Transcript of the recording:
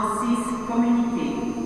Assis Communiqué.